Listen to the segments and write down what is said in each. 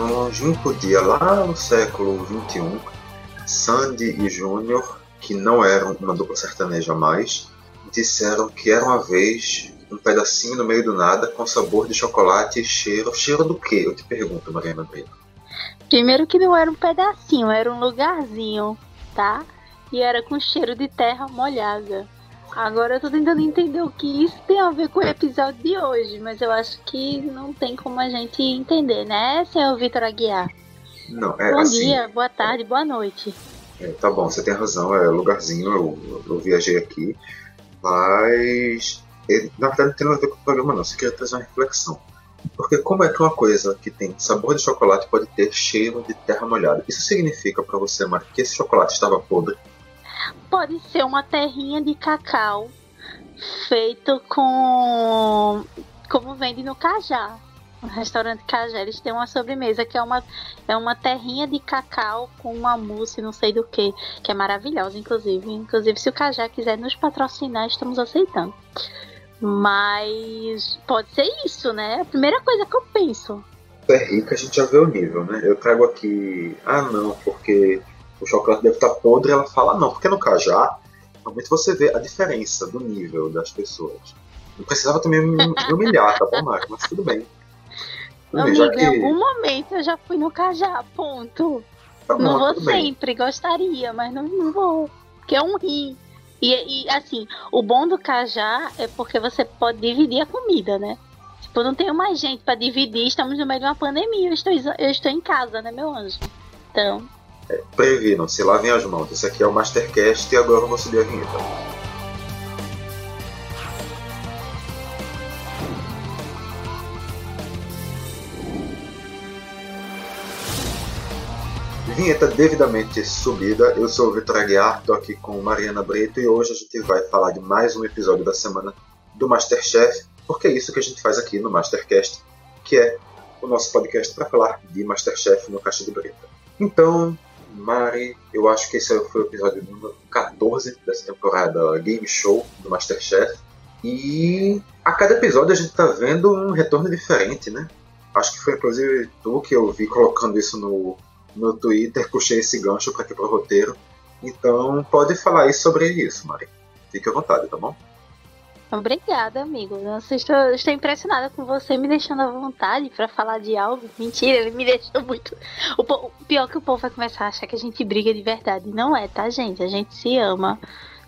No junto dia, lá no século XXI, Sandy e Júnior, que não eram uma dupla sertaneja mais, disseram que era uma vez um pedacinho no meio do nada com sabor de chocolate e cheiro. Cheiro do quê? Eu te pergunto, Mariana Brito. Primeiro que não era um pedacinho, era um lugarzinho, tá? E era com cheiro de terra molhada. Agora eu tô tentando entender o que isso tem a ver com o episódio de hoje, mas eu acho que não tem como a gente entender, né, senhor Vitor Aguiar? Não, é Bom assim, dia, boa tarde, boa noite. É, tá bom, você tem razão, é lugarzinho, eu, eu viajei aqui, mas ele, na verdade não tem nada a ver com o programa não, você queria trazer uma reflexão. Porque como é que uma coisa que tem sabor de chocolate pode ter cheiro de terra molhada? Isso significa para você, Mari, que esse chocolate estava podre? Pode ser uma terrinha de cacau feito com. como vende no Cajá. No restaurante Cajá, eles têm uma sobremesa que é uma, é uma terrinha de cacau com uma mousse, não sei do que, que é maravilhosa, inclusive. Inclusive, se o Cajá quiser nos patrocinar, estamos aceitando. Mas pode ser isso, né? A primeira coisa que eu penso. É rica, a gente já vê o nível, né? Eu trago aqui, ah não, porque o chocolate deve estar podre, ela fala não, porque no cajá, realmente você vê a diferença do nível das pessoas. Não precisava também me humilhar, tá bom, Marco? Mas tudo bem. Tudo bem, Amigo, já que- em algum momento eu já fui no Cajá, ponto. tá bom, não vou tudo bem. sempre, gostaria, mas não, não vou. Porque é um rim. E, e, assim, o bom do cajá é porque você pode dividir a comida, né? Tipo, não tenho mais gente pra dividir, estamos no meio de uma pandemia, eu estou, eu estou em casa, né, meu anjo? Então, Previnam, se lavem as mãos. Esse aqui é o Mastercast e agora eu vou subir a vinheta. Vinheta devidamente subida. Eu sou o Vitor Aguiar, tô aqui com Mariana Brito e hoje a gente vai falar de mais um episódio da semana do Masterchef, porque é isso que a gente faz aqui no Mastercast, que é o nosso podcast para falar de Masterchef no Caixa de Brita. Então, Mari, eu acho que esse foi o episódio número 14 dessa temporada Game Show do Masterchef. E a cada episódio a gente tá vendo um retorno diferente, né? Acho que foi inclusive tu que eu vi colocando isso no, no Twitter, puxei esse gancho para aqui pro roteiro. Então pode falar aí sobre isso, Mari. Fique à vontade, tá bom? Obrigada, amigo. Nossa, estou, estou impressionada com você me deixando à vontade pra falar de algo. Mentira, ele me deixou muito. O, po- o pior é que o povo vai começar a achar que a gente briga de verdade. Não é, tá, gente? A gente se ama.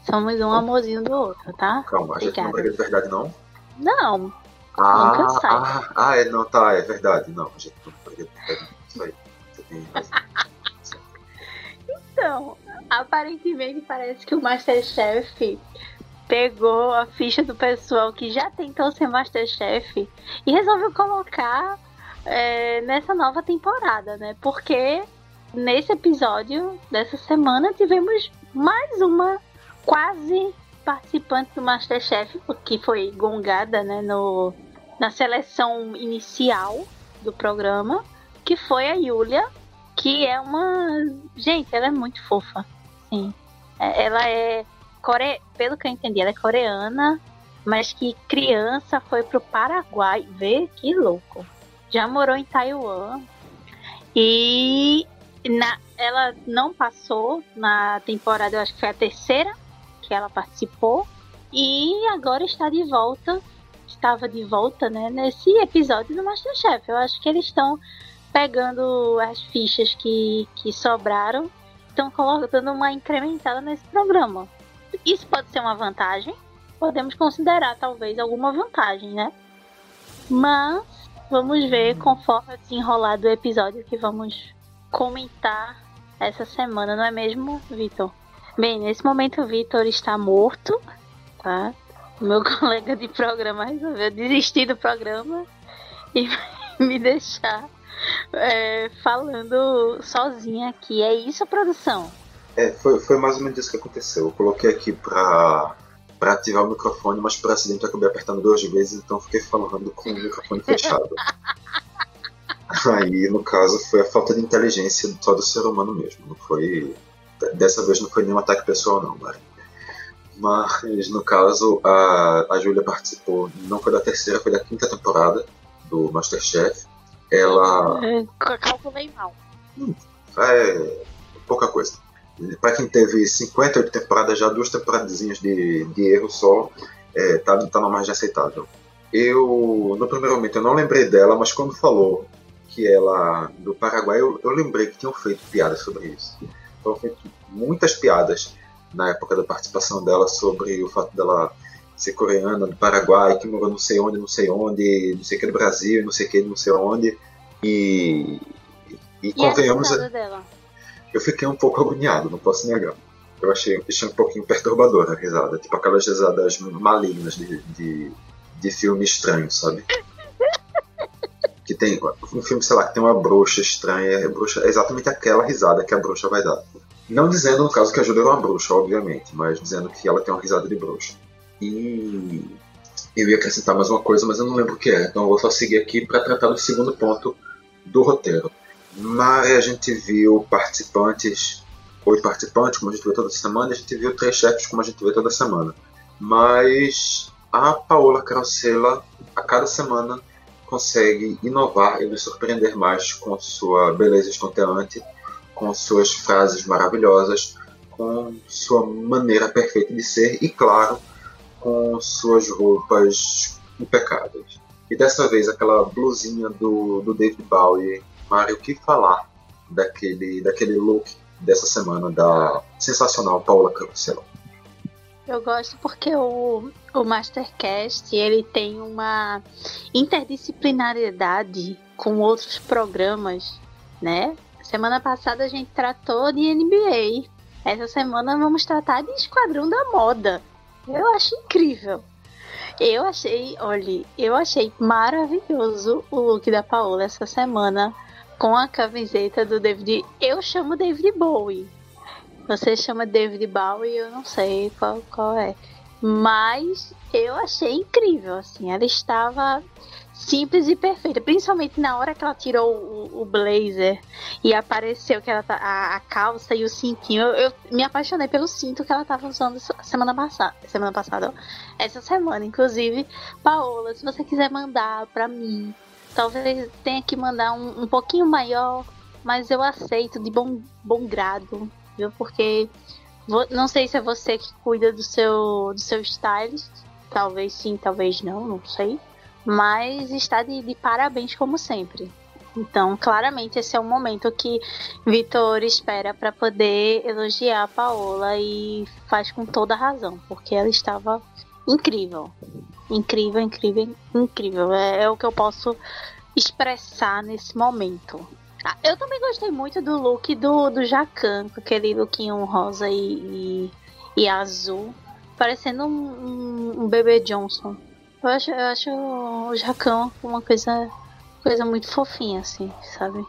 Somos um amorzinho do outro, tá? Calma, a gente não Obrigada. briga de verdade, não? Não, Ah, Nunca sai. ah, ah, é, não, tá, é verdade. Não, a gente não briga de verdade. Isso aí. Você tem razão. Então, aparentemente parece que o Masterchef pegou a ficha do pessoal que já tentou ser Masterchef e resolveu colocar é, nessa nova temporada, né? Porque nesse episódio dessa semana tivemos mais uma quase participante do Masterchef, que foi gongada, né, no, na seleção inicial do programa, que foi a Yulia, que é uma. Gente, ela é muito fofa. Sim. É, Ela é. Core... Pelo que eu entendi, ela é coreana, mas que criança foi pro Paraguai. Vê que louco. Já morou em Taiwan. E na... ela não passou na temporada, eu acho que foi a terceira que ela participou. E agora está de volta. Estava de volta, né? Nesse episódio do Masterchef. Eu acho que eles estão pegando as fichas que, que sobraram, estão colocando uma incrementada nesse programa. Isso pode ser uma vantagem, podemos considerar talvez alguma vantagem, né? Mas vamos ver conforme o desenrolar do episódio que vamos comentar essa semana, não é mesmo, Vitor? Bem, nesse momento o Vitor está morto, tá? Meu colega de programa resolveu desistir do programa e me deixar é, falando sozinha aqui. É isso, produção? É, foi, foi mais ou menos isso que aconteceu. Eu coloquei aqui pra, pra ativar o microfone, mas por acidente eu acabei apertando duas vezes, então fiquei falando com o microfone fechado. Aí, no caso, foi a falta de inteligência só do ser humano mesmo. Não foi. Dessa vez não foi nenhum ataque pessoal, não, Mari. Mas, no caso, a, a Júlia participou, não foi da terceira, foi da quinta temporada do Masterchef. Ela. É, calculei mal. Hum, é pouca coisa. Para quem teve 58 temporadas, já duas temporadazinhas de, de erro só, é, tá, tá na margem aceitável. Eu, no primeiro momento, eu não lembrei dela, mas quando falou que ela do Paraguai, eu, eu lembrei que tinham feito piadas sobre isso. Então, feito muitas piadas na época da participação dela sobre o fato dela ser coreana do Paraguai, que morou não sei onde, não sei onde, não sei que do Brasil, não sei que, não sei onde. E, e, e convenhamos. Eu fiquei um pouco agoniado, não posso negar. Eu achei, achei um pouquinho perturbadora a risada, tipo aquelas risadas malignas de, de, de filme estranho, sabe? que tem um filme, sei lá, que tem uma bruxa estranha, é, bruxa, é exatamente aquela risada que a bruxa vai dar. Não dizendo, no caso, que a Júlia era uma bruxa, obviamente, mas dizendo que ela tem uma risada de bruxa. E eu ia acrescentar mais uma coisa, mas eu não lembro o que é, então eu vou só seguir aqui para tratar do segundo ponto do roteiro. Mas a gente viu participantes, oito participantes, como a gente vê toda semana, e a gente viu três chefes, como a gente vê toda semana. Mas a Paola Carosella, a cada semana, consegue inovar e nos surpreender mais com sua beleza estonteante, com suas frases maravilhosas, com sua maneira perfeita de ser e, claro, com suas roupas impecáveis. E dessa vez aquela blusinha do, do David Bowie. Mário, o que falar daquele, daquele look dessa semana da sensacional Paula Cancelo? Eu gosto porque o, o Mastercast ele tem uma interdisciplinariedade com outros programas, né? Semana passada a gente tratou de NBA. Essa semana vamos tratar de Esquadrão da Moda. Eu acho incrível. Eu achei, olha, eu achei maravilhoso o look da Paola essa semana com a camiseta do David. Eu chamo David Bowie você chama David Bowie, eu não sei qual, qual é. Mas eu achei incrível, assim. Ela estava simples e perfeita. Principalmente na hora que ela tirou o, o blazer e apareceu que ela tá, a, a, calça e o cintinho. Eu, eu, me apaixonei pelo cinto que ela estava usando semana passada. Semana passada, essa semana, inclusive. Paola, se você quiser mandar para mim, talvez tenha que mandar um, um pouquinho maior, mas eu aceito de bom, bom grado viu? Porque não sei se é você que cuida do seu, do seu stylist. Talvez sim, talvez não, não sei. Mas está de, de parabéns como sempre. Então, claramente, esse é o momento que Vitor espera para poder elogiar a Paola e faz com toda razão, porque ela estava incrível. Incrível, incrível, incrível. É, é o que eu posso expressar nesse momento. Ah, eu também gostei muito do look do, do Jacan, com aquele lookinho rosa e, e, e azul, parecendo um, um, bebê Johnson. Eu acho, eu acho o Jacan uma coisa, coisa muito fofinha, assim, sabe?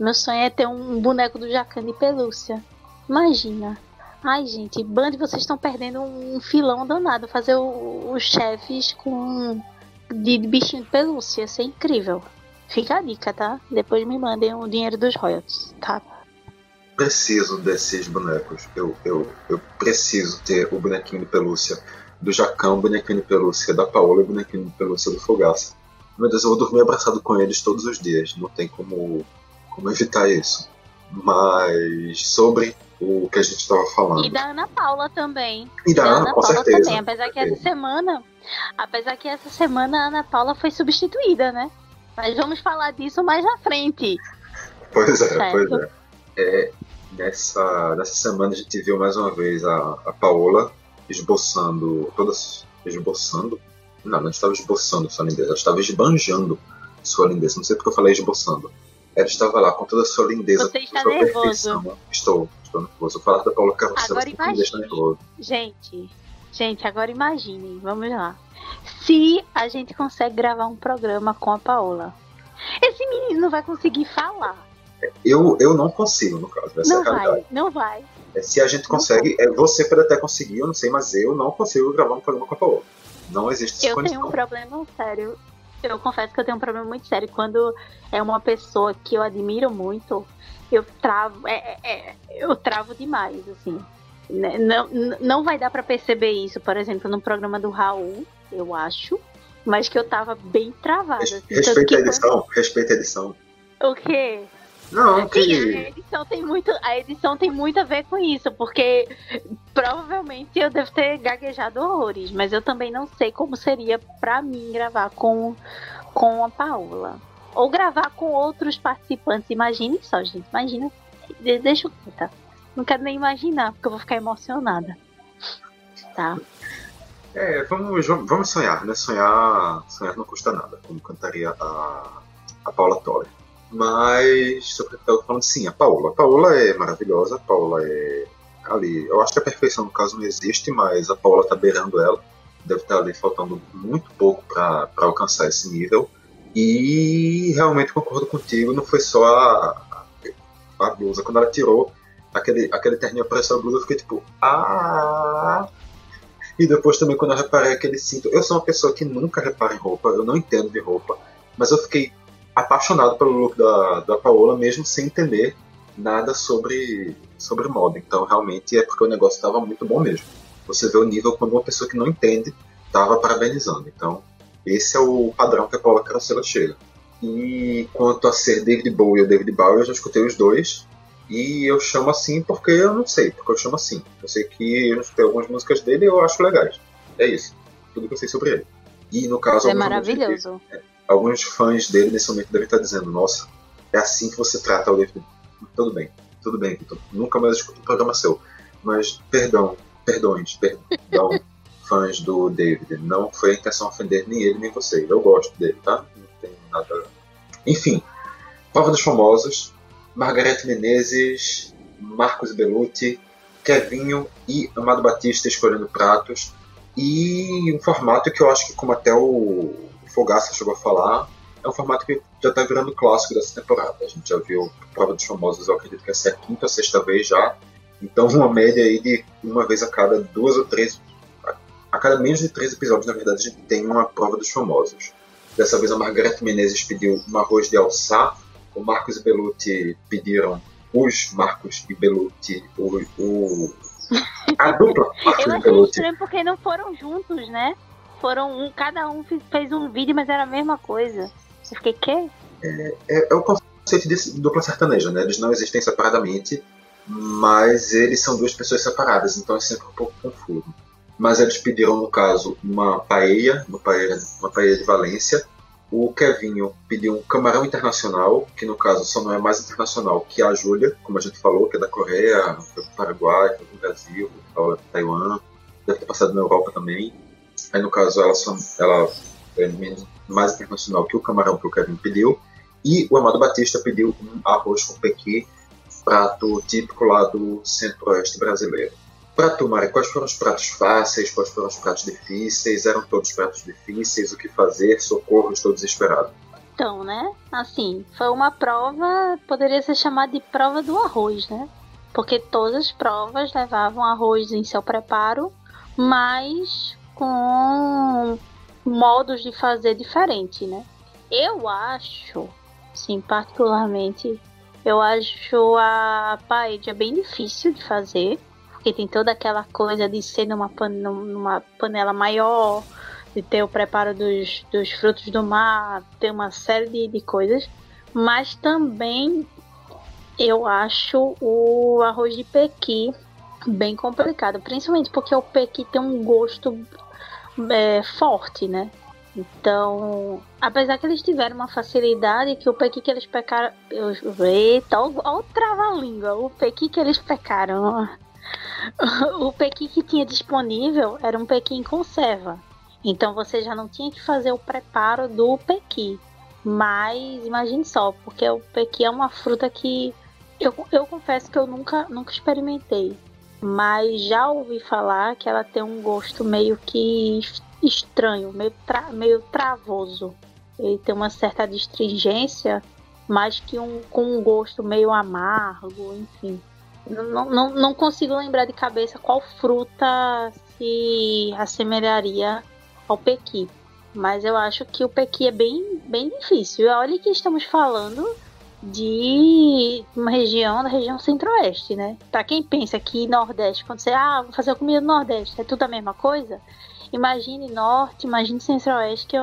Meu sonho é ter um boneco do Jacan de pelúcia. Imagina. Ai, gente, Band, vocês estão perdendo um filão danado. Fazer os chefes com. De, bichinho de pelúcia. Ia ser incrível. Fica a dica, tá? Depois me mandem o dinheiro dos royalties, tá? Preciso desses bonecos. Eu, eu, eu preciso ter o bonequinho de pelúcia do Jacão, o bonequinho de pelúcia da Paola e o bonequinho de pelúcia do Fogaça. Meu Deus, eu vou dormir abraçado com eles todos os dias. Não tem como, como evitar isso. Mas sobre o que a gente estava falando. E da Ana Paula também. E da, da Ana, Ana com Paula certeza. também. Apesar que essa semana. Apesar que essa semana a Ana Paula foi substituída, né? Mas vamos falar disso mais na frente. Pois é, certo. pois é. é. nessa, nessa semana a gente viu mais uma vez a, a Paola esboçando, todas esboçando. Não, não estava esboçando sua lindeza, ela estava esbanjando sua lindeza. Não sei porque eu falei esboçando. Ela estava lá com toda a sua lindeza, Você está nervoso. Perfeição. Estou, estou nervoso. Falar da Paola Carrossel, você me deixa nervoso. Gente, gente, agora imaginem, vamos lá se a gente consegue gravar um programa com a Paola. Esse menino não vai conseguir falar. Eu, eu não consigo, no caso. Essa não é a vai, não vai. É, se a gente consegue, é, você pode até conseguir, eu não sei, mas eu não consigo gravar um programa com a Paola. Não existe Eu condição. tenho um problema sério. Eu confesso que eu tenho um problema muito sério. Quando é uma pessoa que eu admiro muito, eu travo. É, é, é eu travo demais, assim. Né, não, não vai dar para perceber isso, por exemplo, no programa do Raul, eu acho, mas que eu tava bem travada. Assim, respeita a edição, quando... respeita a edição. O quê? Não, que. Sim, a edição tem muito, a edição tem muito a ver com isso, porque provavelmente eu devo ter gaguejado horrores, mas eu também não sei como seria para mim gravar com com a Paula ou gravar com outros participantes. Imagine só, gente, imagina. Deixa eu contar. Não quero nem imaginar, porque eu vou ficar emocionada. Tá. É, vamos, vamos sonhar, né? Sonhar, sonhar não custa nada, como cantaria a, a Paula Toller. Mas, sobre o que eu falando, sim, a Paula. A Paula é maravilhosa, a Paula é ali. Eu acho que a perfeição no caso não existe, mas a Paula está beirando ela. Deve estar ali faltando muito pouco para alcançar esse nível. E realmente concordo contigo, não foi só a, a blusa. Quando ela tirou aquele, aquele terninho apareceu a blusa, eu fiquei tipo, ah. E depois também quando eu reparei aquele cinto. Eu sou uma pessoa que nunca repara em roupa, eu não entendo de roupa. Mas eu fiquei apaixonado pelo look da, da Paola, mesmo sem entender nada sobre, sobre moda. Então, realmente, é porque o negócio estava muito bom mesmo. Você vê o nível quando uma pessoa que não entende estava parabenizando. Então, esse é o padrão que a Paula Carosella chega. E quanto a ser David Bowie ou David Bowie, eu já escutei os dois. E eu chamo assim porque eu não sei, porque eu chamo assim. Eu sei que eu escutei algumas músicas dele e eu acho legais. É isso. Tudo que eu sei sobre ele. E no caso. É maravilhoso. é, alguns fãs dele nesse momento devem estar dizendo: Nossa, é assim que você trata o David. Tudo bem, tudo bem. Nunca mais escuto um programa seu. Mas, perdão, perdões, perdão, fãs do David. Não foi a intenção ofender nem ele nem você. Eu gosto dele, tá? Não tem nada. Enfim, Prova dos Famosos, Margarete Menezes, Marcos Beluti, Kevinho e Amado Batista escolhendo pratos. E um formato que eu acho que, como até o Fogaça chegou a falar, é um formato que já está virando clássico dessa temporada. A gente já viu Prova dos Famosos, eu acredito que essa é a quinta ou sexta vez já. Então, uma média aí de uma vez a cada duas ou três. A cada menos de três episódios, na verdade, a gente tem uma Prova dos Famosos. Dessa vez a Margareth Menezes pediu um arroz de alçar, o Marcos e Beluti pediram os Marcos e Beluti, o, o a dupla Marcos Eu achei estranho porque não foram juntos, né? Foram um, cada um fez um vídeo, mas era a mesma coisa. Eu fiquei, quê? É, é, é o conceito de dupla sertaneja, né? Eles não existem separadamente, mas eles são duas pessoas separadas, então é sempre um pouco confuso. Mas eles pediram, no caso, uma paella, uma paella, uma paella de Valência. O Kevinho pediu um camarão internacional, que no caso só não é mais internacional que a Júlia, como a gente falou, que é da Coreia, foi do Paraguai, foi do Brasil, foi do Taiwan, deve ter passado na Europa também. Aí no caso ela, ela é mais internacional que o camarão que o Kevin pediu. E o Amado Batista pediu um arroz com pequi, prato típico lá do centro-oeste brasileiro. Para tu, Mari, quais foram os pratos fáceis, quais foram os pratos difíceis? Eram todos pratos difíceis? O que fazer? Socorro, estou desesperado. Então, né? Assim, foi uma prova, poderia ser chamada de prova do arroz, né? Porque todas as provas levavam arroz em seu preparo, mas com modos de fazer diferente, né? Eu acho, sim, particularmente, eu acho a paella bem difícil de fazer, porque tem toda aquela coisa de ser numa, pan numa panela maior, de ter o preparo dos, dos frutos do mar, ter uma série de, de coisas, mas também eu acho o arroz de pequi bem complicado, principalmente porque o pequi tem um gosto é, forte, né? Então, apesar que eles tiveram uma facilidade que o pequi que eles pecaram. Eita, olha o trava-língua. O pequi que eles pecaram. O pequi que tinha disponível era um pequi em conserva. Então você já não tinha que fazer o preparo do pequi. Mas imagine só, porque o pequi é uma fruta que eu, eu confesso que eu nunca, nunca experimentei mas já ouvi falar que ela tem um gosto meio que estranho, meio, tra meio travoso. Ele tem uma certa astringência, mas que um, com um gosto meio amargo, enfim. Não, não, não consigo lembrar de cabeça qual fruta se assemelharia ao pequi. Mas eu acho que o pequi é bem, bem difícil. Olha que estamos falando de uma região, da região centro-oeste, né? Para quem pensa que Nordeste, quando você, ah, vou fazer comida do Nordeste, é tudo a mesma coisa, imagine Norte, imagine Centro-Oeste, que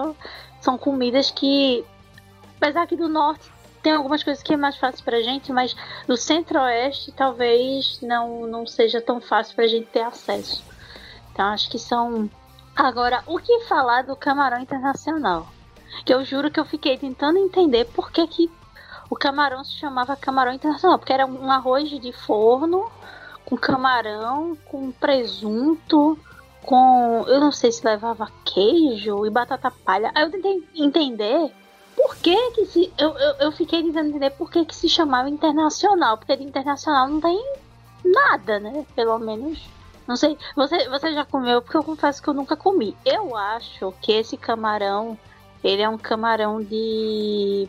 são comidas que, apesar que do Norte tem algumas coisas que é mais fácil pra gente, mas no centro-oeste talvez não, não seja tão fácil pra gente ter acesso. Então acho que são. Agora, o que falar do camarão internacional? Que eu juro que eu fiquei tentando entender por que, que o camarão se chamava camarão internacional. Porque era um arroz de forno com camarão, com presunto, com. Eu não sei se levava queijo e batata palha. Aí eu tentei entender por que que se. Eu, eu, eu fiquei tentando entender por que que se chamava internacional. Porque de internacional não tem nada, né? Pelo menos. Não sei. Você, você já comeu? Porque eu confesso que eu nunca comi. Eu acho que esse camarão. Ele é um camarão de.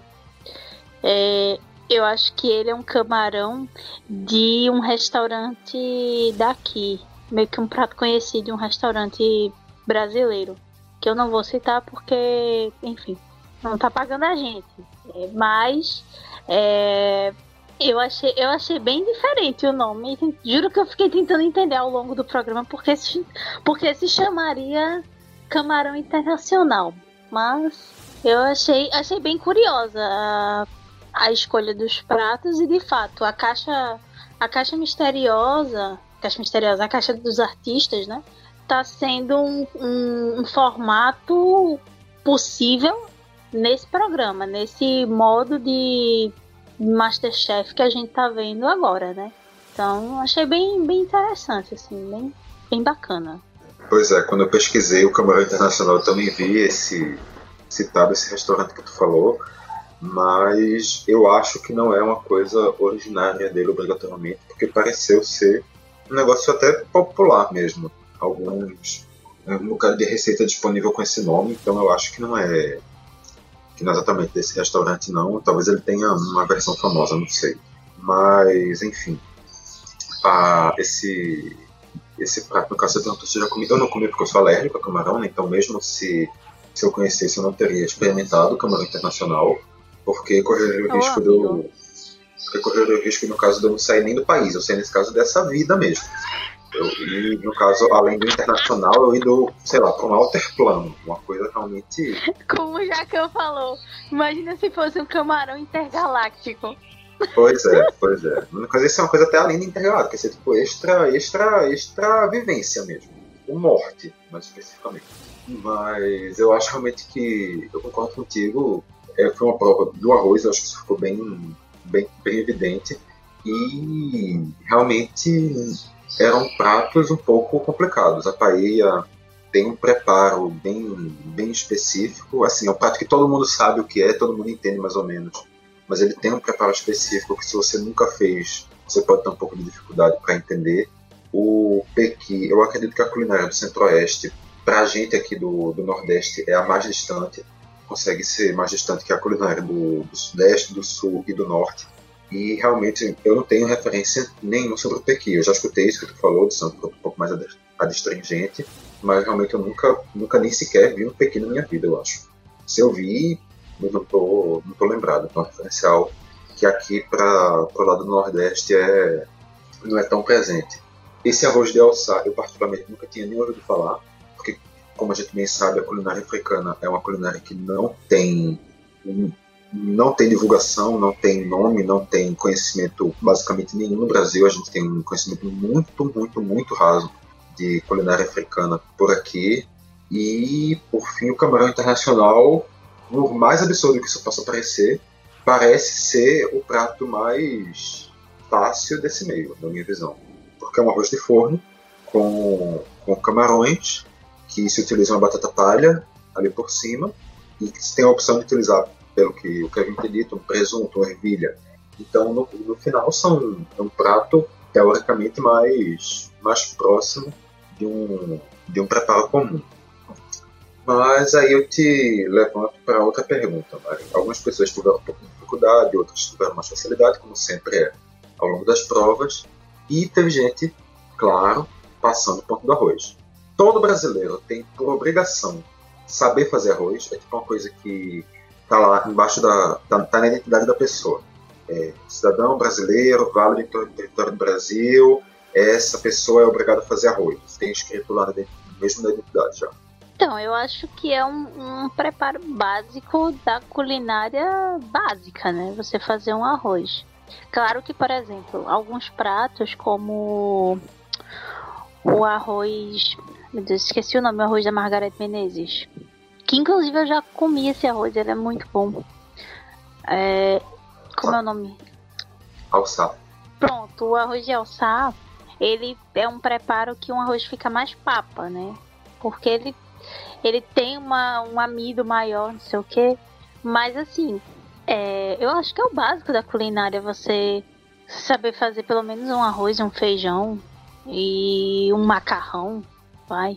É, eu acho que ele é um camarão de um restaurante daqui. Meio que um prato conhecido de um restaurante brasileiro. Que eu não vou citar porque, enfim, não tá pagando a gente. É, mas é, eu, achei, eu achei bem diferente o nome. Juro que eu fiquei tentando entender ao longo do programa porque se, porque se chamaria Camarão Internacional. Mas eu achei, achei bem curiosa a, a escolha dos pratos e de fato a caixa a caixa misteriosa, caixa misteriosa, a caixa dos artistas, né? Tá sendo um, um, um formato possível nesse programa, nesse modo de Masterchef que a gente tá vendo agora, né? Então achei bem, bem interessante, assim, bem, bem bacana. Pois é, quando eu pesquisei o Camarão Internacional, eu também vi esse citado esse restaurante que tu falou, mas eu acho que não é uma coisa originária dele obrigatoriamente, porque pareceu ser um negócio até popular mesmo. Alguns um bocado de receita disponível com esse nome, então eu acho que não é que não é exatamente desse restaurante não, talvez ele tenha uma versão famosa, não sei. Mas, enfim, a, esse, esse prato, no caso, eu já comi. Eu não comi porque eu sou alérgico a camarão, então mesmo se, se eu conhecesse, eu não teria experimentado camarão internacional, porque correria o risco de eu... Porque correria o risco, no caso, de eu não sair nem do país, eu sei nesse caso dessa vida mesmo. Eu, e no caso, além do internacional, eu ido, sei lá, para um alter plano. Uma coisa realmente. Como o Jacão falou, imagina se fosse um camarão intergaláctico. Pois é, pois é. Mas isso é uma coisa até além do intergaláctico, isso é tipo extra, extra, extra vivência mesmo. O morte, mais especificamente. Mas eu acho realmente que eu concordo contigo. É, foi uma prova do arroz, acho que isso ficou bem, bem, bem evidente. E realmente eram pratos um pouco complicados. A paella tem um preparo bem, bem específico. Assim, é um prato que todo mundo sabe o que é, todo mundo entende mais ou menos. Mas ele tem um preparo específico que se você nunca fez, você pode ter um pouco de dificuldade para entender. O pequi, eu acredito que a culinária do Centro-Oeste, para a gente aqui do, do Nordeste, é a mais distante. Consegue ser mais distante que a culinária do, do Sudeste, do Sul e do Norte e realmente eu não tenho referência nenhuma sobre o Pequi. Eu já escutei isso que tu falou, de ser um pouco mais adstringente, mas realmente eu nunca, nunca nem sequer vi um Pequi na minha vida, eu acho. Se eu vi, eu não tô, não tô lembrado. Então, referencial que aqui para o lado do Nordeste é, não é tão presente. Esse arroz de alçá, eu particularmente nunca tinha nem ouvido falar, como a gente bem sabe, a culinária africana é uma culinária que não tem não tem divulgação, não tem nome, não tem conhecimento basicamente nenhum no Brasil. A gente tem um conhecimento muito, muito, muito raso de culinária africana por aqui. E, por fim, o camarão internacional, por mais absurdo que isso possa parecer, parece ser o prato mais fácil desse meio, na minha visão. Porque é um arroz de forno com, com camarões que se utilizam a batata palha ali por cima e que tem a opção de utilizar pelo que o Kevin tem dito, um presunto, uma ervilha. Então, no, no final, são é um prato teoricamente mais, mais próximo de um, de um preparo comum. Mas aí eu te levanto para outra pergunta, Mari. Algumas pessoas tiveram um pouco de dificuldade, outras tiveram mais facilidade, como sempre é ao longo das provas. E teve gente, claro, passando o ponto do arroz. Todo brasileiro tem por obrigação saber fazer arroz. É tipo uma coisa que tá lá embaixo da. tá, tá na identidade da pessoa. É, cidadão brasileiro, válido em território do Brasil, essa pessoa é obrigada a fazer arroz. Tem escrito lá mesmo na identidade já. Então, eu acho que é um, um, preparo básico da culinária básica, né? Você fazer um arroz. Claro que, por exemplo, alguns pratos como o arroz. Meu Deus, esqueci o nome, o arroz da Margareth Menezes. Que inclusive eu já comi esse arroz, ele é muito bom. É, como é o nome? Alçar. Pronto, o arroz de alçar, ele é um preparo que um arroz fica mais papa, né? Porque ele, ele tem uma, um amido maior, não sei o que. Mas assim, é, eu acho que é o básico da culinária você saber fazer pelo menos um arroz, um feijão e um macarrão, vai.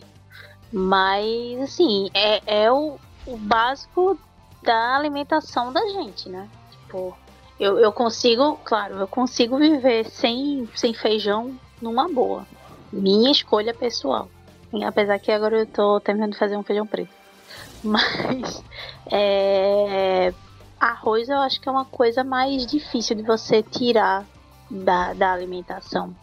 Mas assim, é, é o, o básico da alimentação da gente, né? Tipo, eu, eu consigo, claro, eu consigo viver sem, sem feijão numa boa. Minha escolha pessoal. Apesar que agora eu tô terminando de fazer um feijão preto. Mas é, arroz eu acho que é uma coisa mais difícil de você tirar da, da alimentação.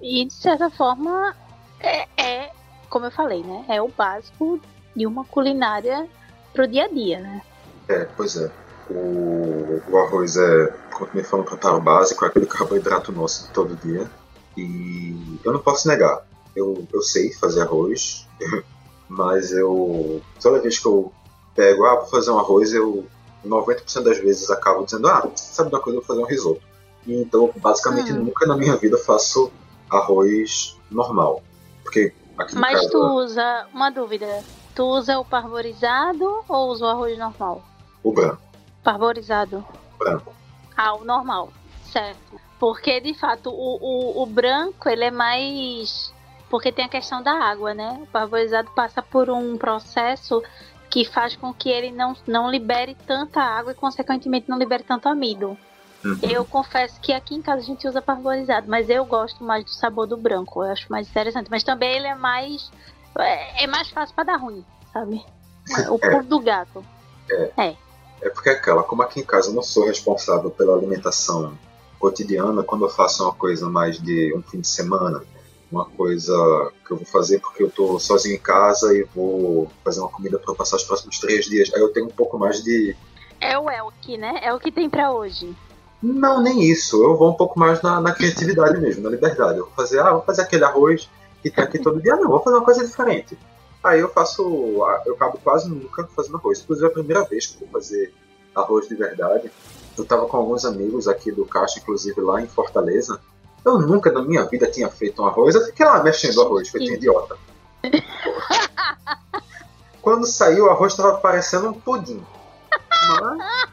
E de certa forma é, é, como eu falei, né? É o básico de uma culinária pro dia a dia, né? É, pois é. O, o arroz é, como me falam, preparo básico, é aquele carboidrato nosso de todo dia. E eu não posso negar, eu, eu sei fazer arroz, mas eu. Toda vez que eu pego, ah, vou fazer um arroz, eu 90% das vezes acabo dizendo, ah, sabe uma coisa, eu vou fazer um risoto. E, então, basicamente, hum. nunca na minha vida faço arroz normal. Porque aqui Mas casa... tu usa, uma dúvida, tu usa o parborizado ou usa o arroz normal? O branco. Parborizado. Branco. Ah, o normal. Certo. Porque, de fato, o, o, o branco, ele é mais... Porque tem a questão da água, né? O parborizado passa por um processo que faz com que ele não, não libere tanta água e, consequentemente, não libere tanto amido. Uhum. Eu confesso que aqui em casa a gente usa parborizado, mas eu gosto mais do sabor do branco, eu acho mais interessante. Mas também ele é mais. É, é mais fácil para dar ruim, sabe? O é. pulo do gato. É. é. É porque é aquela, como aqui em casa eu não sou responsável pela alimentação cotidiana, quando eu faço uma coisa mais de um fim de semana, uma coisa que eu vou fazer porque eu tô sozinho em casa e vou fazer uma comida para passar os próximos três dias, aí eu tenho um pouco mais de. É o Elk, né? É o que tem para hoje. Não, nem isso. Eu vou um pouco mais na, na, criatividade mesmo, na liberdade. Eu vou fazer, ah, vou fazer aquele arroz que tem aqui todo dia. Não, vou fazer uma coisa diferente. Aí eu faço. Eu acabo quase nunca fazendo arroz. Inclusive a primeira vez que eu vou fazer arroz de verdade, eu tava com alguns amigos aqui do Caixa, inclusive lá em Fortaleza. Eu nunca na minha vida tinha feito um arroz. Eu fiquei lá mexendo arroz, feito idiota. Quando saiu, o arroz tava parecendo um pudim. Mas.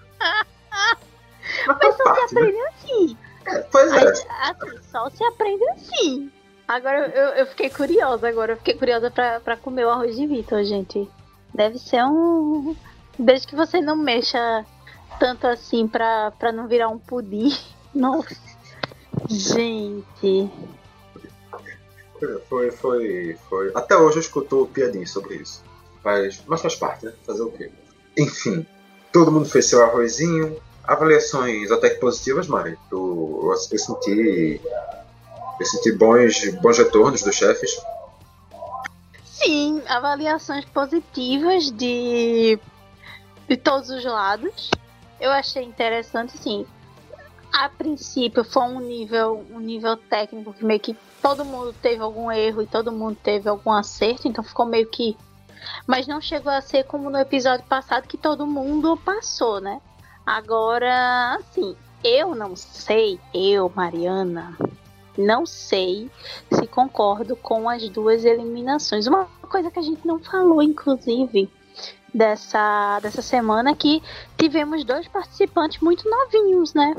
Mas, Mas só se aprende né? assim. É, pois é. Assim, só se aprende assim. Agora eu, eu fiquei curiosa, agora eu fiquei curiosa pra, pra comer o arroz de Vitor, gente. Deve ser um. Desde que você não mexa tanto assim pra, pra não virar um pudim. Nossa. Gente. Foi, foi, foi. Até hoje eu escuto piadinhas sobre isso. Mas, mas faz parte, né? Fazer o quê? Enfim, todo mundo fez seu arrozinho. Avaliações até que positivas, Mari. Eu, eu, senti eu senti bons, bons retornos dos chefes. Sim, avaliações positivas de, de todos os lados. Eu achei interessante, sim. A princípio foi um nível, um nível técnico que meio que todo mundo teve algum erro e todo mundo teve algum acerto, então ficou meio que. Mas não chegou a ser como no episódio passado que todo mundo passou, né? Agora, assim, eu não sei, eu, Mariana, não sei se concordo com as duas eliminações. Uma coisa que a gente não falou, inclusive, dessa, dessa semana é que tivemos dois participantes muito novinhos, né?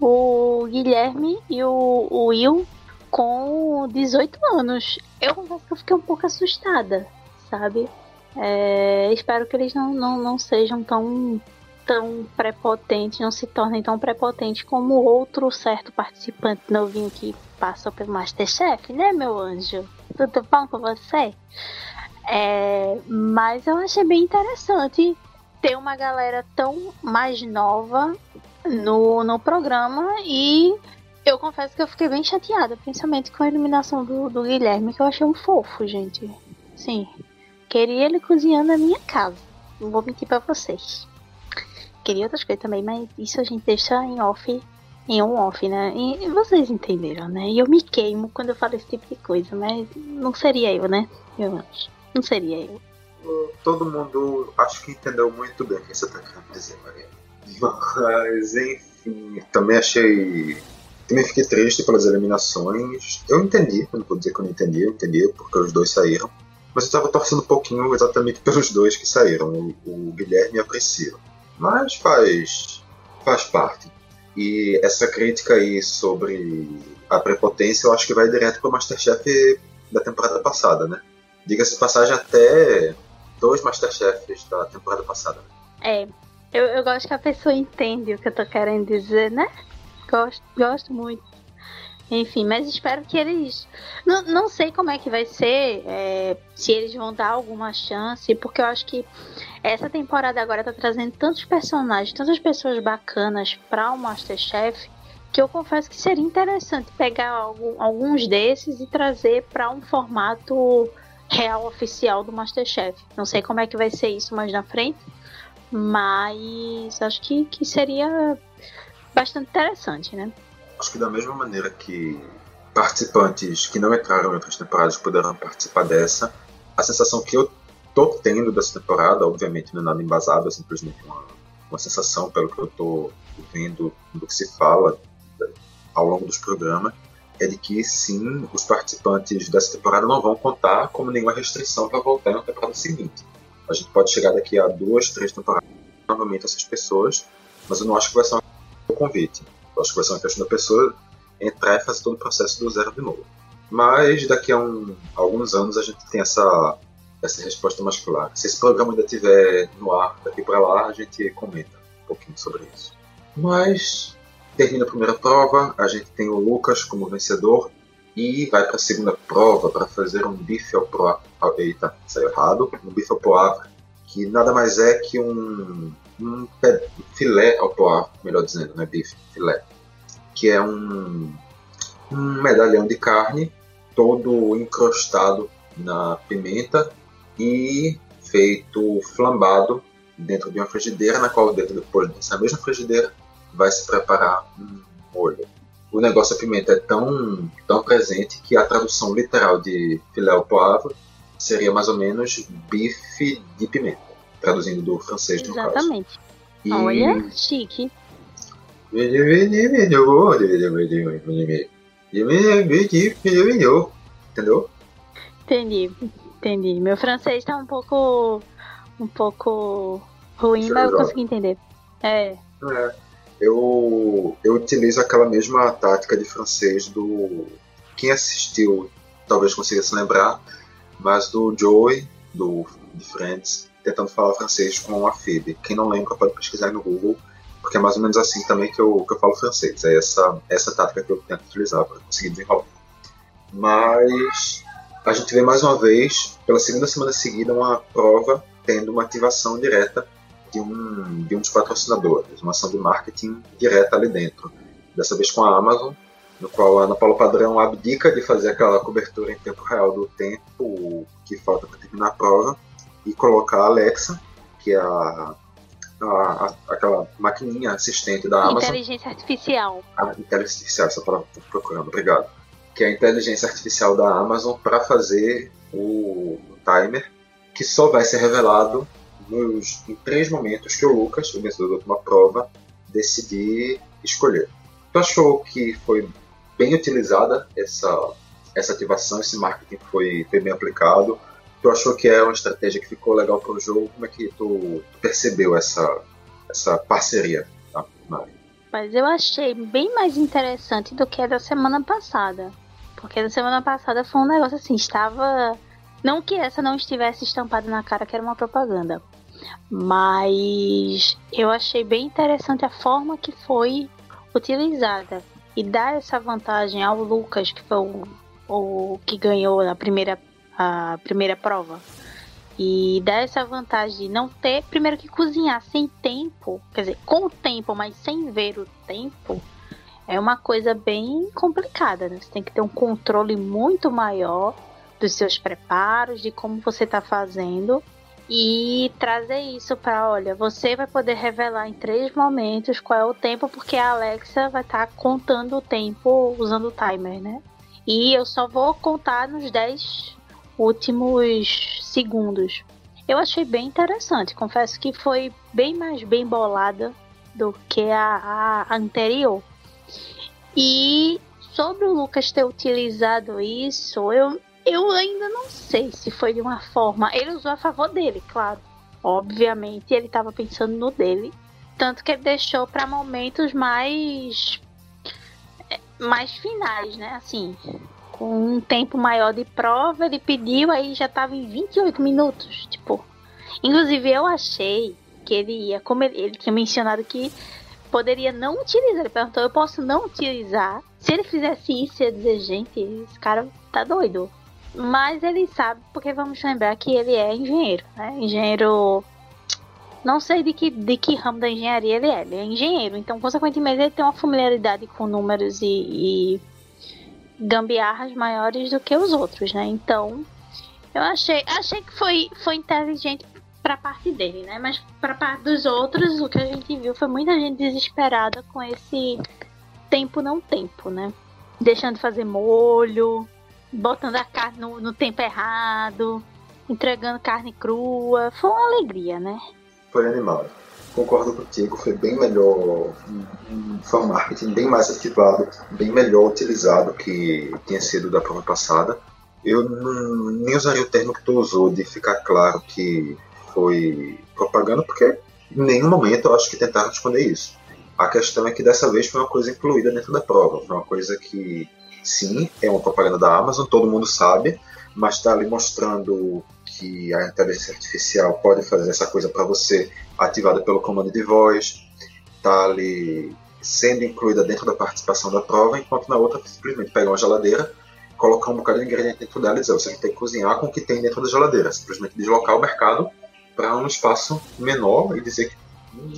O Guilherme e o, o Will com 18 anos. Eu confesso que eu fiquei um pouco assustada, sabe? É, espero que eles não, não, não sejam tão tão prepotente, não se tornem tão prepotentes como outro certo participante novinho que passou pelo Masterchef, né, meu anjo? Tudo bom com você? É, mas eu achei bem interessante ter uma galera tão mais nova no, no programa e eu confesso que eu fiquei bem chateada, principalmente com a eliminação do, do Guilherme, que eu achei um fofo, gente. Sim. queria ele cozinhando na minha casa. Não vou mentir pra vocês. Queria outras coisas também, mas isso a gente deixa em off, em um off, né? E vocês entenderam, né? E eu me queimo quando eu falo esse tipo de coisa, mas não seria eu, né? Eu acho. Não seria eu. Todo mundo acho que entendeu muito bem o que você tá querendo dizer, Maria. Mas, enfim, também achei também fiquei triste pelas eliminações. Eu entendi, não vou dizer que eu não entendi, eu entendi porque os dois saíram. Mas eu estava torcendo um pouquinho exatamente pelos dois que saíram, o, o Guilherme e a Priscila. Mas faz, faz parte. E essa crítica aí sobre a prepotência eu acho que vai direto para o Masterchef da temporada passada, né? Diga-se passagem até dois Masterchefs da temporada passada. É, eu, eu gosto que a pessoa entende o que eu tô querendo dizer, né? Gosto, gosto muito. Enfim, mas espero que eles. Não, não sei como é que vai ser, é, se eles vão dar alguma chance, porque eu acho que essa temporada agora tá trazendo tantos personagens, tantas pessoas bacanas para o Masterchef, que eu confesso que seria interessante pegar algum, alguns desses e trazer para um formato real oficial do Masterchef. Não sei como é que vai ser isso mais na frente, mas acho que, que seria bastante interessante, né? Acho que da mesma maneira que participantes que não entraram em outras temporadas poderão participar dessa, a sensação que eu tô tendo dessa temporada, obviamente não é nada embasado, é simplesmente uma, uma sensação pelo que eu tô vendo do que se fala ao longo dos programas, é de que sim, os participantes dessa temporada não vão contar como nenhuma restrição para voltar na temporada seguinte. A gente pode chegar daqui a duas, três temporadas novamente essas pessoas, mas eu não acho que vai ser uma convite. Vai ser uma questão da pessoa entrar e fazer todo o processo do zero de novo. Mas daqui a, um, alguns anos a gente tem essa, essa resposta mais clara. Se esse programa ainda estiver no ar daqui para lá, a gente comenta um pouquinho sobre isso. Mas termina a primeira prova, a gente tem o Lucas como vencedor e vai para a segunda prova para fazer um bife ao poivre. Eita, saiu errado. Um bife ao poivre, que nada mais é que um um filé ao poivre, melhor dizendo, né, bife, filé, que é um, um medalhão de carne todo encrostado na pimenta e feito flambado dentro de uma frigideira, na qual dentro depois dessa mesma frigideira vai se preparar um molho. O negócio da pimenta é tão, tão presente que a tradução literal de filé au poivre seria mais ou menos bife de pimenta traduzindo do francês, no Exatamente. caso. E... Olha, chique. Entendeu? Entendi, entendi. Meu francês tá um pouco. um pouco ruim, mas eu consegui entender. É. é. Eu, eu utilizo aquela mesma tática de francês do. Quem assistiu talvez consiga se lembrar, mas do Joey, do de Friends, tentando falar francês com a Phoebe. Quem não lembra pode pesquisar no Google, porque é mais ou menos assim também que eu, que eu falo francês. É essa, essa tática que eu tento utilizar para conseguir desenrolar. Mas a gente vê mais uma vez, pela segunda semana seguida, uma prova tendo uma ativação direta de um, de um dos patrocinadores, uma ação de marketing direta ali dentro. Dessa vez com a Amazon, no qual a Ana Paula Padrão abdica de fazer aquela cobertura em tempo real do tempo que falta para terminar a prova e colocar a Alexa, que é a, a, a aquela maquininha assistente da Amazon. Inteligência artificial. A inteligência artificial, essa palavra que procurando, obrigado. Que é a inteligência artificial da Amazon para fazer o, o, timer, que só vai ser revelado nos, em três momentos que o Lucas, o vencedor da última prova, decidir escolher. Tu achou que foi bem utilizada essa, essa ativação, esse marketing foi, foi bem aplicado? Tu achou que é uma estratégia que ficou legal para o jogo? Como é que tu, percebeu essa, essa parceria, tá? Mas eu achei bem mais interessante do que a da semana passada. Porque da semana passada foi um negócio assim, estava. Não que essa não estivesse estampada na cara que era uma propaganda. Mas eu achei bem interessante a forma que foi utilizada. E dar essa vantagem ao Lucas, que foi o, o que ganhou na primeira a primeira prova. E dá essa vantagem de não ter, primeiro que cozinhar sem tempo, quer dizer, com o tempo, mas sem ver o tempo, é uma coisa bem complicada, né? Você tem que ter um controle muito maior dos seus preparos, de como você está fazendo e trazer isso para, olha, você vai poder revelar em três momentos qual é o tempo, porque a Alexa vai estar tá contando o tempo usando o timer, né? E eu só vou contar nos 10 últimos segundos. Eu achei bem interessante, confesso que foi bem mais bem bolada do que a, a anterior. E sobre o Lucas ter utilizado isso, eu, eu ainda não sei se foi de uma forma. Ele usou a favor dele, claro. Obviamente, ele estava pensando no dele. Tanto que ele deixou para momentos mais. mais finais, né? Assim, com um tempo maior de prova, ele pediu, aí já estava em 28 minutos. Tipo, inclusive eu achei que ele ia, como ele, ele tinha mencionado que poderia não utilizar. Ele perguntou: eu posso não utilizar? Se ele fizesse isso, ia dizer: gente, esse cara tá doido. Mas ele sabe, porque vamos lembrar que ele é engenheiro, né? Engenheiro. Não sei de que, de que ramo da engenharia ele é. Ele é engenheiro, então, consequentemente, ele tem uma familiaridade com números e, e gambiarras maiores do que os outros, né? Então, eu achei, achei que foi, foi inteligente pra parte dele, né? Mas pra parte dos outros, o que a gente viu foi muita gente desesperada com esse tempo não tempo, né? Deixando de fazer molho, botando a carne no, no tempo errado, entregando carne crua. Foi uma alegria, né? Foi animal. Concordo contigo, foi bem melhor, foi um marketing bem mais ativado, bem melhor utilizado que tinha sido da prova passada. Eu nem usaria o termo que tu usou de ficar claro que foi propaganda, porque em nenhum momento eu acho que tentaram esconder isso. A questão é que dessa vez foi uma coisa incluída dentro da prova, foi uma coisa que sim, é uma propaganda da Amazon, todo mundo sabe, mas está ali mostrando que a inteligência artificial pode fazer essa coisa para você ativada pelo comando de voz, está ali sendo incluída dentro da participação da prova, enquanto na outra simplesmente pegar uma geladeira, colocar um bocado de ingrediente dentro dela e dizer, você tem que cozinhar com o que tem dentro da geladeira, simplesmente deslocar o mercado para um espaço menor e dizer que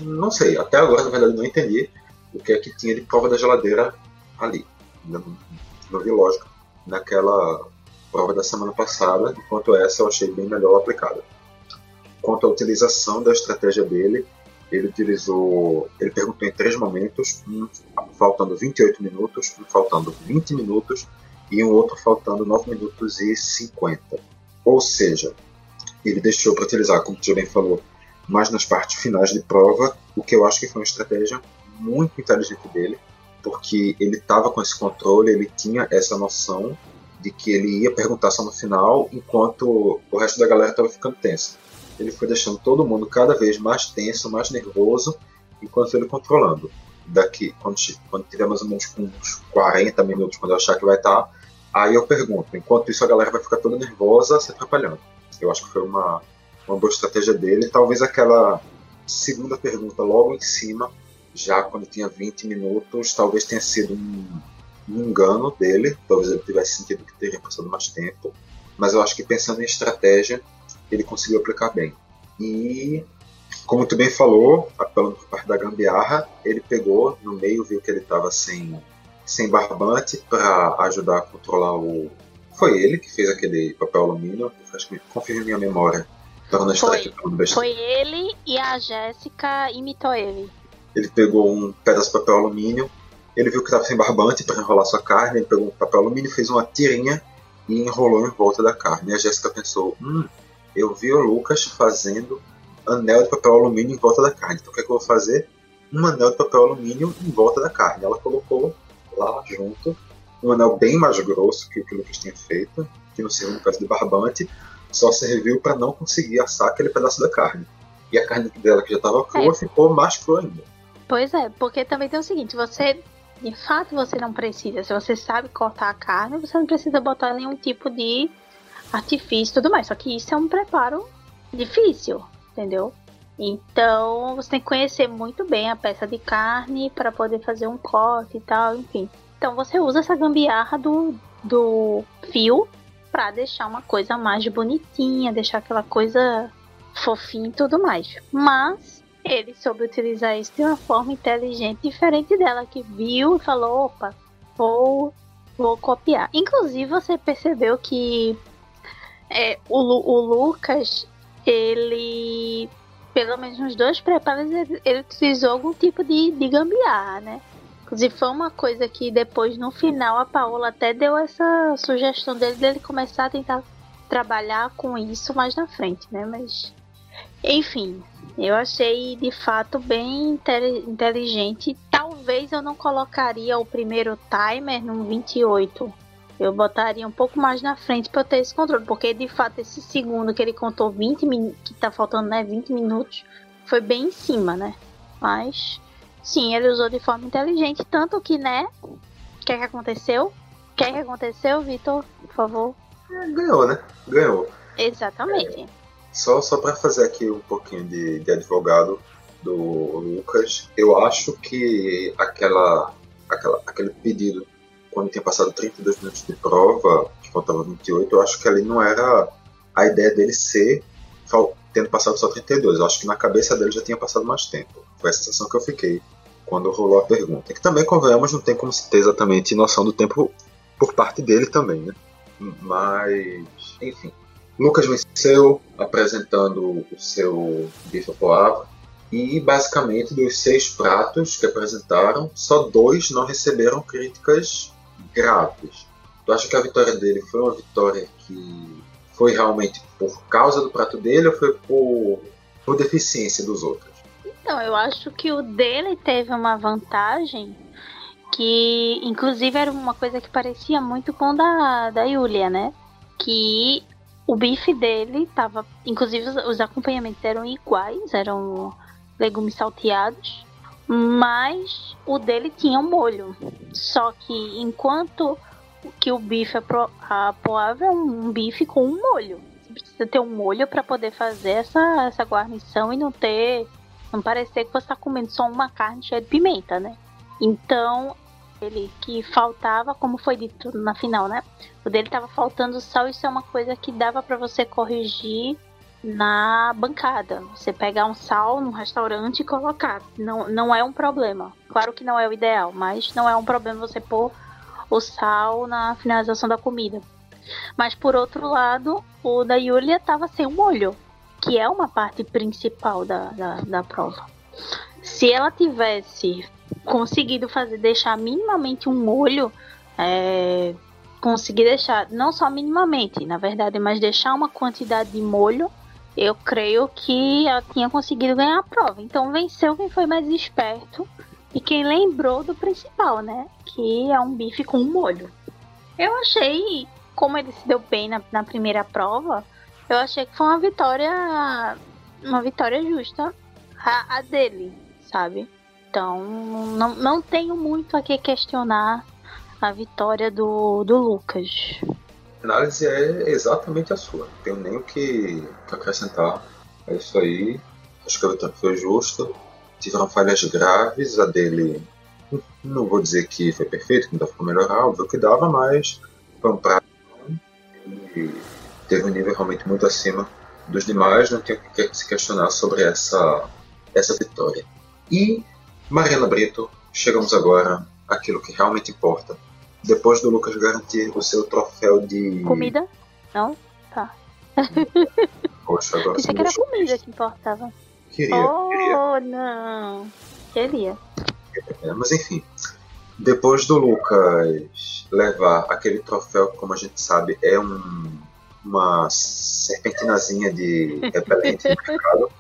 não sei, até agora na verdade não entendi o que é que tinha de prova da geladeira ali. Não, não vi lógica naquela prova da semana passada, enquanto essa eu achei bem melhor aplicada. Quanto à utilização da estratégia dele, ele utilizou, ele perguntou em três momentos, um faltando 28 minutos, um faltando 20 minutos e um outro faltando 9 minutos e 50. Ou seja, ele deixou para utilizar, como o bem falou, mais nas partes finais de prova, o que eu acho que foi uma estratégia muito inteligente dele, porque ele estava com esse controle, ele tinha essa noção de que ele ia perguntar só no final, enquanto o resto da galera estava ficando tenso. Ele foi deixando todo mundo cada vez mais tenso, mais nervoso, enquanto ele controlando. Daqui, quando, quando tiver mais ou menos uns 40 minutos, quando eu achar que vai estar, tá, aí eu pergunto. Enquanto isso, a galera vai ficar toda nervosa, se atrapalhando. Eu acho que foi uma, uma boa estratégia dele. Talvez aquela segunda pergunta logo em cima, já quando tinha 20 minutos, talvez tenha sido um um engano dele, talvez ele tivesse sentido que teria passado mais tempo, mas eu acho que pensando em estratégia, ele conseguiu aplicar bem. E, como tu bem falou, apelando por parte da gambiarra, ele pegou no meio, viu que ele estava sem, sem barbante para ajudar a controlar o. Foi ele que fez aquele papel alumínio, acho que confirme minha memória. Foi, foi ele e a Jéssica imitou ele. Ele pegou um pedaço de papel alumínio, ele viu que estava sem barbante para enrolar sua carne, ele pegou um papel alumínio, fez uma tirinha e enrolou em volta da carne. E a Jéssica pensou: hum, eu vi o Lucas fazendo anel de papel alumínio em volta da carne. Então o que, é que eu vou fazer? Um anel de papel alumínio em volta da carne. Ela colocou lá junto um anel bem mais grosso que o que o Lucas tinha feito, que no segundo caso de barbante, só serviu para não conseguir assar aquele pedaço da carne. E a carne dela, que já estava crua, é. ficou mais crua ainda. Pois é, porque também tem o seguinte: você de fato você não precisa. Se você sabe cortar a carne, você não precisa botar nenhum tipo de artifício e tudo mais. Só que isso é um preparo difícil, entendeu? Então você tem que conhecer muito bem a peça de carne para poder fazer um corte e tal, enfim. Então você usa essa gambiarra do, do fio para deixar uma coisa mais bonitinha, deixar aquela coisa fofinha e tudo mais. Mas ele soube utilizar isso de uma forma inteligente, diferente dela, que viu e falou: opa, vou, vou copiar. Inclusive, você percebeu que É, o, o Lucas, ele. Pelo menos nos dois preparos, ele, ele utilizou algum tipo de, de gambiarra, né? Inclusive foi uma coisa que depois, no final, a Paola até deu essa sugestão dele dele começar a tentar trabalhar com isso mais na frente, né? Mas. Enfim, eu achei de fato bem inteligente. Talvez eu não colocaria o primeiro timer no 28 eu botaria um pouco mais na frente para eu ter esse controle, porque de fato esse segundo que ele contou 20 minutos, que tá faltando, né, 20 minutos, foi bem em cima, né? Mas sim, ele usou de forma inteligente, tanto que, né, o que é que aconteceu? O que é que aconteceu, Vitor? Por favor. É, ganhou, né? Ganhou. Exatamente. É, só só para fazer aqui um pouquinho de, de advogado do Lucas, eu acho que aquela, aquela aquele pedido quando tinha passado 32 minutos de prova, que faltava 28, eu acho que ali não era a ideia dele ser tendo passado só 32. Eu acho que na cabeça dele já tinha passado mais tempo. Foi a sensação que eu fiquei quando rolou a pergunta. Que também, convenhamos, não tem como se ter exatamente noção do tempo por parte dele também, né? Mas, enfim. Lucas venceu apresentando o seu bife poava e basicamente dos seis pratos que apresentaram, só dois não receberam críticas graves. Tu acha que a vitória dele foi uma vitória que foi realmente por causa do prato dele ou foi por, por deficiência dos outros? Então, eu acho que o dele teve uma vantagem que, inclusive, era uma coisa que parecia muito com da, da Yulia, né? Que o bife dele tava. Inclusive, os, os acompanhamentos eram iguais, eram legumes salteados mas o dele tinha um molho. Só que enquanto que o bife apoável é um bife com um molho. Você precisa ter um molho para poder fazer essa, essa guarnição e não ter. Não parecer que você está comendo só uma carne cheia de pimenta, né? Então, ele que faltava, como foi dito na final, né? O dele estava faltando sal, isso é uma coisa que dava para você corrigir na bancada. Você pegar um sal num restaurante e colocar. Não, não é um problema. Claro que não é o ideal, mas não é um problema você pôr o sal na finalização da comida. Mas por outro lado, o da Yulia estava sem o molho, que é uma parte principal da, da, da prova. Se ela tivesse conseguido fazer deixar minimamente um molho, é, conseguir deixar não só minimamente, na verdade, mas deixar uma quantidade de molho eu creio que ela tinha conseguido ganhar a prova. Então venceu quem foi mais esperto e quem lembrou do principal, né? Que é um bife com molho. Eu achei, como ele se deu bem na, na primeira prova, eu achei que foi uma vitória. Uma vitória justa a, a dele, sabe? Então, não, não tenho muito a que questionar a vitória do, do Lucas análise é exatamente a sua. Não tenho nem o que acrescentar. É isso aí. Acho que a vitória foi justa. Tiveram falhas graves. A dele, não vou dizer que foi perfeito, que não dava para melhorar, óbvio que dava, mas foi um prato e teve um nível realmente muito acima dos demais. Não tenho que se questionar sobre essa, essa vitória. E Mariana Brito, chegamos agora àquilo que realmente importa, depois do Lucas garantir o seu troféu de. Comida? Não? Tá. Poxa, agora Pensei que era comida que importava. Queria. Oh, queria. não. Queria. É, mas enfim. Depois do Lucas levar aquele troféu que, como a gente sabe, é um, uma serpentinazinha de repelente no mercado,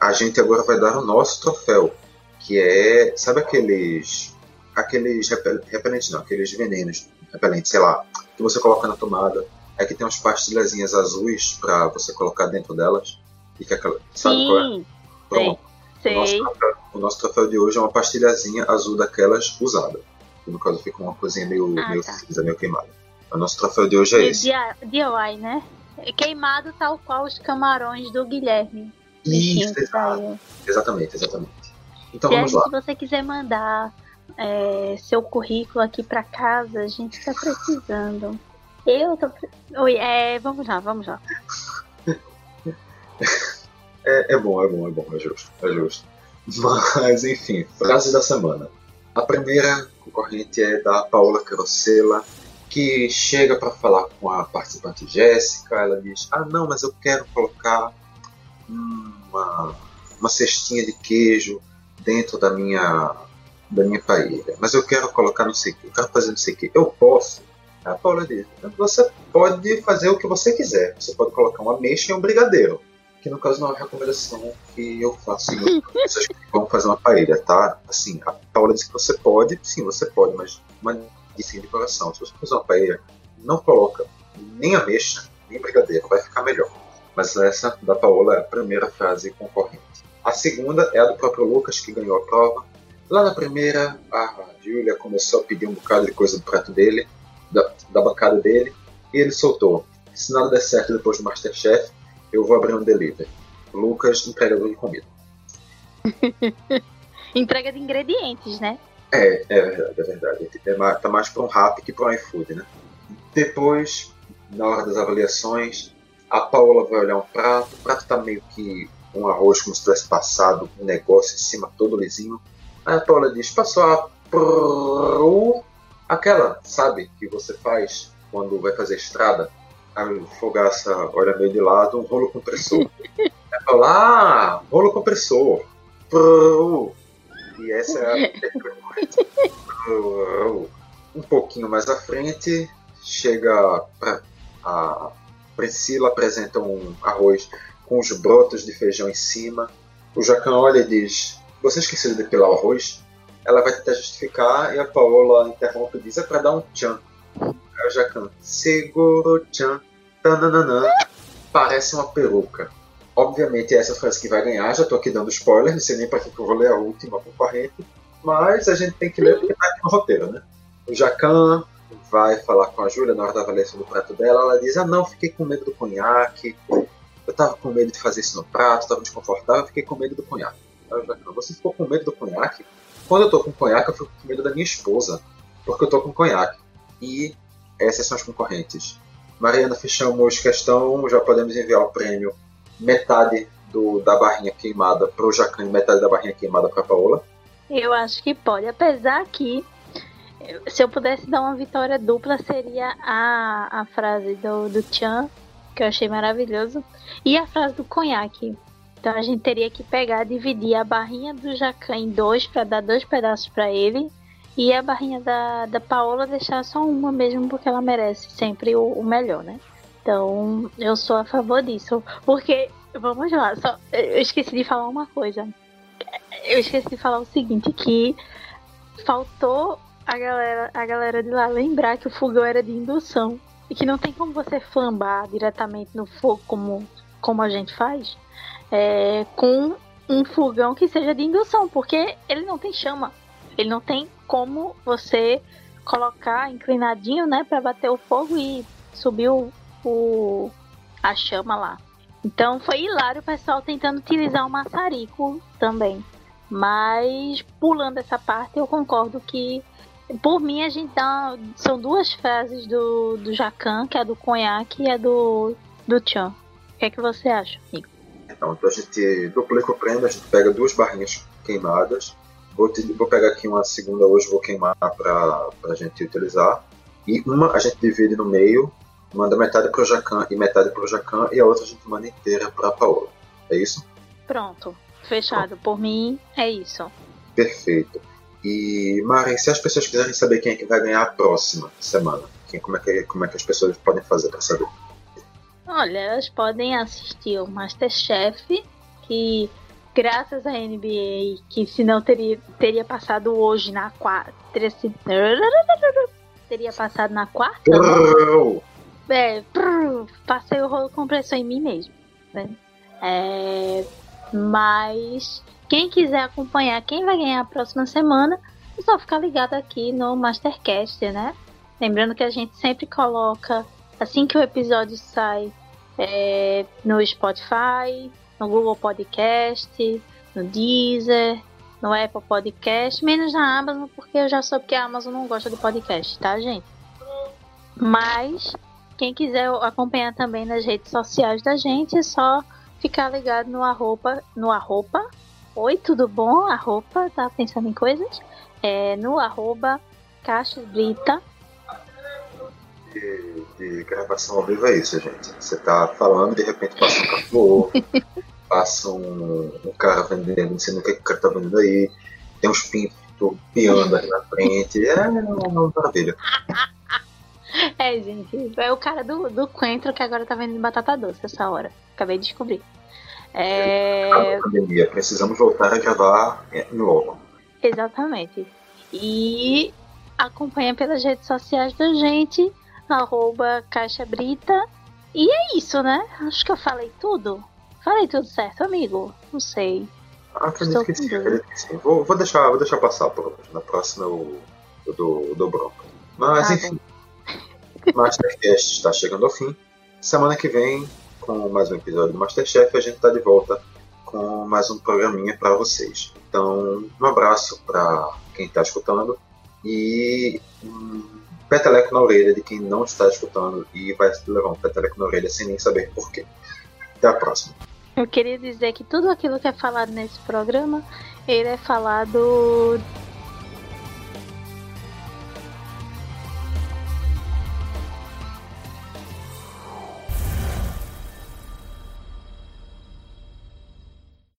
a gente agora vai dar o nosso troféu, que é, sabe aqueles aqueles repelentes, não, aqueles venenos repelentes, sei lá, que você coloca na tomada. É que tem umas pastilhazinhas azuis para você colocar dentro delas. E que aquela, sabe Sim, qual é? Pronto. Sei. O nosso, troféu, o nosso troféu de hoje é uma pastilhazinha azul daquelas usada. Que no caso fica uma coisinha meio, ah, meio tá. cinza, meio queimada. O nosso troféu de hoje é esse. DIY, né? Queimado tal qual os camarões do Guilherme. Isso, exato. Exatamente, exatamente. Então se, vamos lá. se você quiser mandar é, seu currículo aqui para casa, a gente está precisando. Eu tô. Oi, é, vamos lá, vamos lá. É, é bom, é bom, é bom, é justo, é justo. Mas, enfim, frase da semana. A primeira concorrente é da Paola Carosella, que chega para falar com a participante Jéssica. Ela diz: Ah, não, mas eu quero colocar uma, uma cestinha de queijo dentro da minha da minha paella, mas eu quero colocar não sei o que, eu quero fazer não sei o que. Eu posso? A Paula diz: Você pode fazer o que você quiser. Você pode colocar uma ameixa e um brigadeiro. Que no caso não é uma recomendação que eu faço em que vão fazer uma paella, tá? Assim, a Paula disse que você pode, sim, você pode, mas uma dica de coração. Se você fazer uma paella, não coloca nem ameixa, nem brigadeiro, vai ficar melhor. Mas essa da Paola é a primeira frase concorrente. A segunda é a do próprio Lucas, que ganhou a prova. Lá na primeira, a Júlia começou a pedir um bocado de coisa do prato dele, da, da bancada dele, e ele soltou: Se nada der certo depois do Masterchef, eu vou abrir um delivery. Lucas, entregador de comida. Entrega de ingredientes, né? É, é verdade, é verdade. É mais, tá mais para um rap que para um iFood, né? Depois, na hora das avaliações, a Paola vai olhar um prato, o prato tá meio que um arroz como se tivesse passado um negócio em cima todo lisinho. Aí a Paula diz, passou a pro... aquela, sabe, que você faz quando vai fazer estrada. A fogaça olha meio de lado, um rolo compressor. Aí fala, ah, rolo compressor. Pro... E essa é a... um pouquinho mais à frente, chega pra, a Priscila apresenta um arroz com os brotos de feijão em cima. O Jacan olha e diz: Você esqueceu de depilar o arroz? Ela vai tentar justificar e a Paola interrompe e diz: É para dar um tchan. Aí o Jacan: Seguro tchan. Tananana. Parece uma peruca. Obviamente essa frase que vai ganhar. Já tô aqui dando spoiler, não sei nem para que eu vou ler a última concorrente. Mas a gente tem que ler porque tá aqui no roteiro, né? O Jacan vai falar com a Júlia na hora da avaliação do prato dela, ela diz: Ah, não, fiquei com medo do conhaque, eu tava com medo de fazer isso no prato, tava desconfortável, fiquei com medo do conhaque. Já, você ficou com medo do conhaque? Quando eu tô com conhaque, eu fico com medo da minha esposa, porque eu tô com conhaque. E essas são as concorrentes. Mariana, fechamos questão, já podemos enviar o prêmio metade do, da barrinha queimada para o Jacan e metade da barrinha queimada para Paola. Eu acho que pode, apesar que se eu pudesse dar uma vitória dupla, seria a, a frase do, do Chan, que eu achei maravilhoso, e a frase do conhaque. Então a gente teria que pegar, dividir a barrinha do Jacan em dois, para dar dois pedaços para ele, e a barrinha da, da Paola deixar só uma mesmo, porque ela merece sempre o, o melhor, né? Então eu sou a favor disso. Porque, vamos lá, só, eu esqueci de falar uma coisa. Eu esqueci de falar o seguinte, que faltou a galera, a galera de lá lembrar que o fogão era de indução e que não tem como você flambar diretamente no fogo como, como a gente faz é, com um fogão que seja de indução, porque ele não tem chama. Ele não tem como você colocar inclinadinho, né, para bater o fogo e subir o, o, a chama lá. Então foi hilário o pessoal tentando utilizar o maçarico também. Mas pulando essa parte, eu concordo que por mim, a gente dá. São duas frases do, do Jacan, que é do conhaque e a do, do Chan. O que é que você acha, amigo? Então, então a gente duplica o prêmio, a gente pega duas barrinhas queimadas. Vou, te, vou pegar aqui uma segunda hoje, vou queimar para a gente utilizar. E uma a gente divide no meio, manda metade para o Jacan e metade para o Jacan, e a outra a gente manda inteira para a Paola. É isso? Pronto, fechado. Pronto. Por mim, é isso. Perfeito. E, Maren, se as pessoas quiserem saber quem é que vai ganhar a próxima semana, quem, como, é que, como é que as pessoas podem fazer para saber? Olha, elas podem assistir o Masterchef, que graças à NBA, que se não teria, teria passado hoje na quarta. Teria passado na quarta? É, passei o rolo compressor em mim mesmo. Né? É, mas quem quiser acompanhar quem vai ganhar a próxima semana, é só ficar ligado aqui no Mastercast, né? Lembrando que a gente sempre coloca, assim que o episódio sai, é, no Spotify, no Google Podcast, no Deezer, no Apple Podcast, menos na Amazon, porque eu já soube que a Amazon não gosta de podcast, tá, gente? Mas quem quiser acompanhar também nas redes sociais da gente, é só ficar ligado no arroba, no arroba Oi, tudo bom? A roupa, tá pensando em coisas? É no arroba Caixas Brita. de, de, gravação ao vivo é isso, gente. Você tá falando, de repente passa um cachorro, passa um, um cara vendendo, não sei o que, o cara tá vendendo aí, tem uns pintos piando ali na frente. É uma maravilha. É, gente, é o cara do, do Coentro que agora tá vendendo batata doce essa hora. Acabei de descobrir. É... Pandemia, precisamos voltar a gravar logo. Exatamente. E acompanha pelas redes sociais da gente, arroba Caixa Brita. E é isso, né? Acho que eu falei tudo. Falei tudo certo, amigo? Não sei. Ah, acredito que sim, acredito que sim. Vou, vou, deixar, vou deixar passar por Na próxima eu, eu, dou, eu dou bronca. Mas ah, enfim. Mastercast está chegando ao fim. Semana que vem, com mais um episódio do Masterchef, a gente está de volta com mais um programinha para vocês. Então, um abraço para quem está escutando e um peteleco na orelha de quem não está escutando e vai levar um peteleco na orelha sem nem saber porquê. Até a próxima. Eu queria dizer que tudo aquilo que é falado nesse programa, ele é falado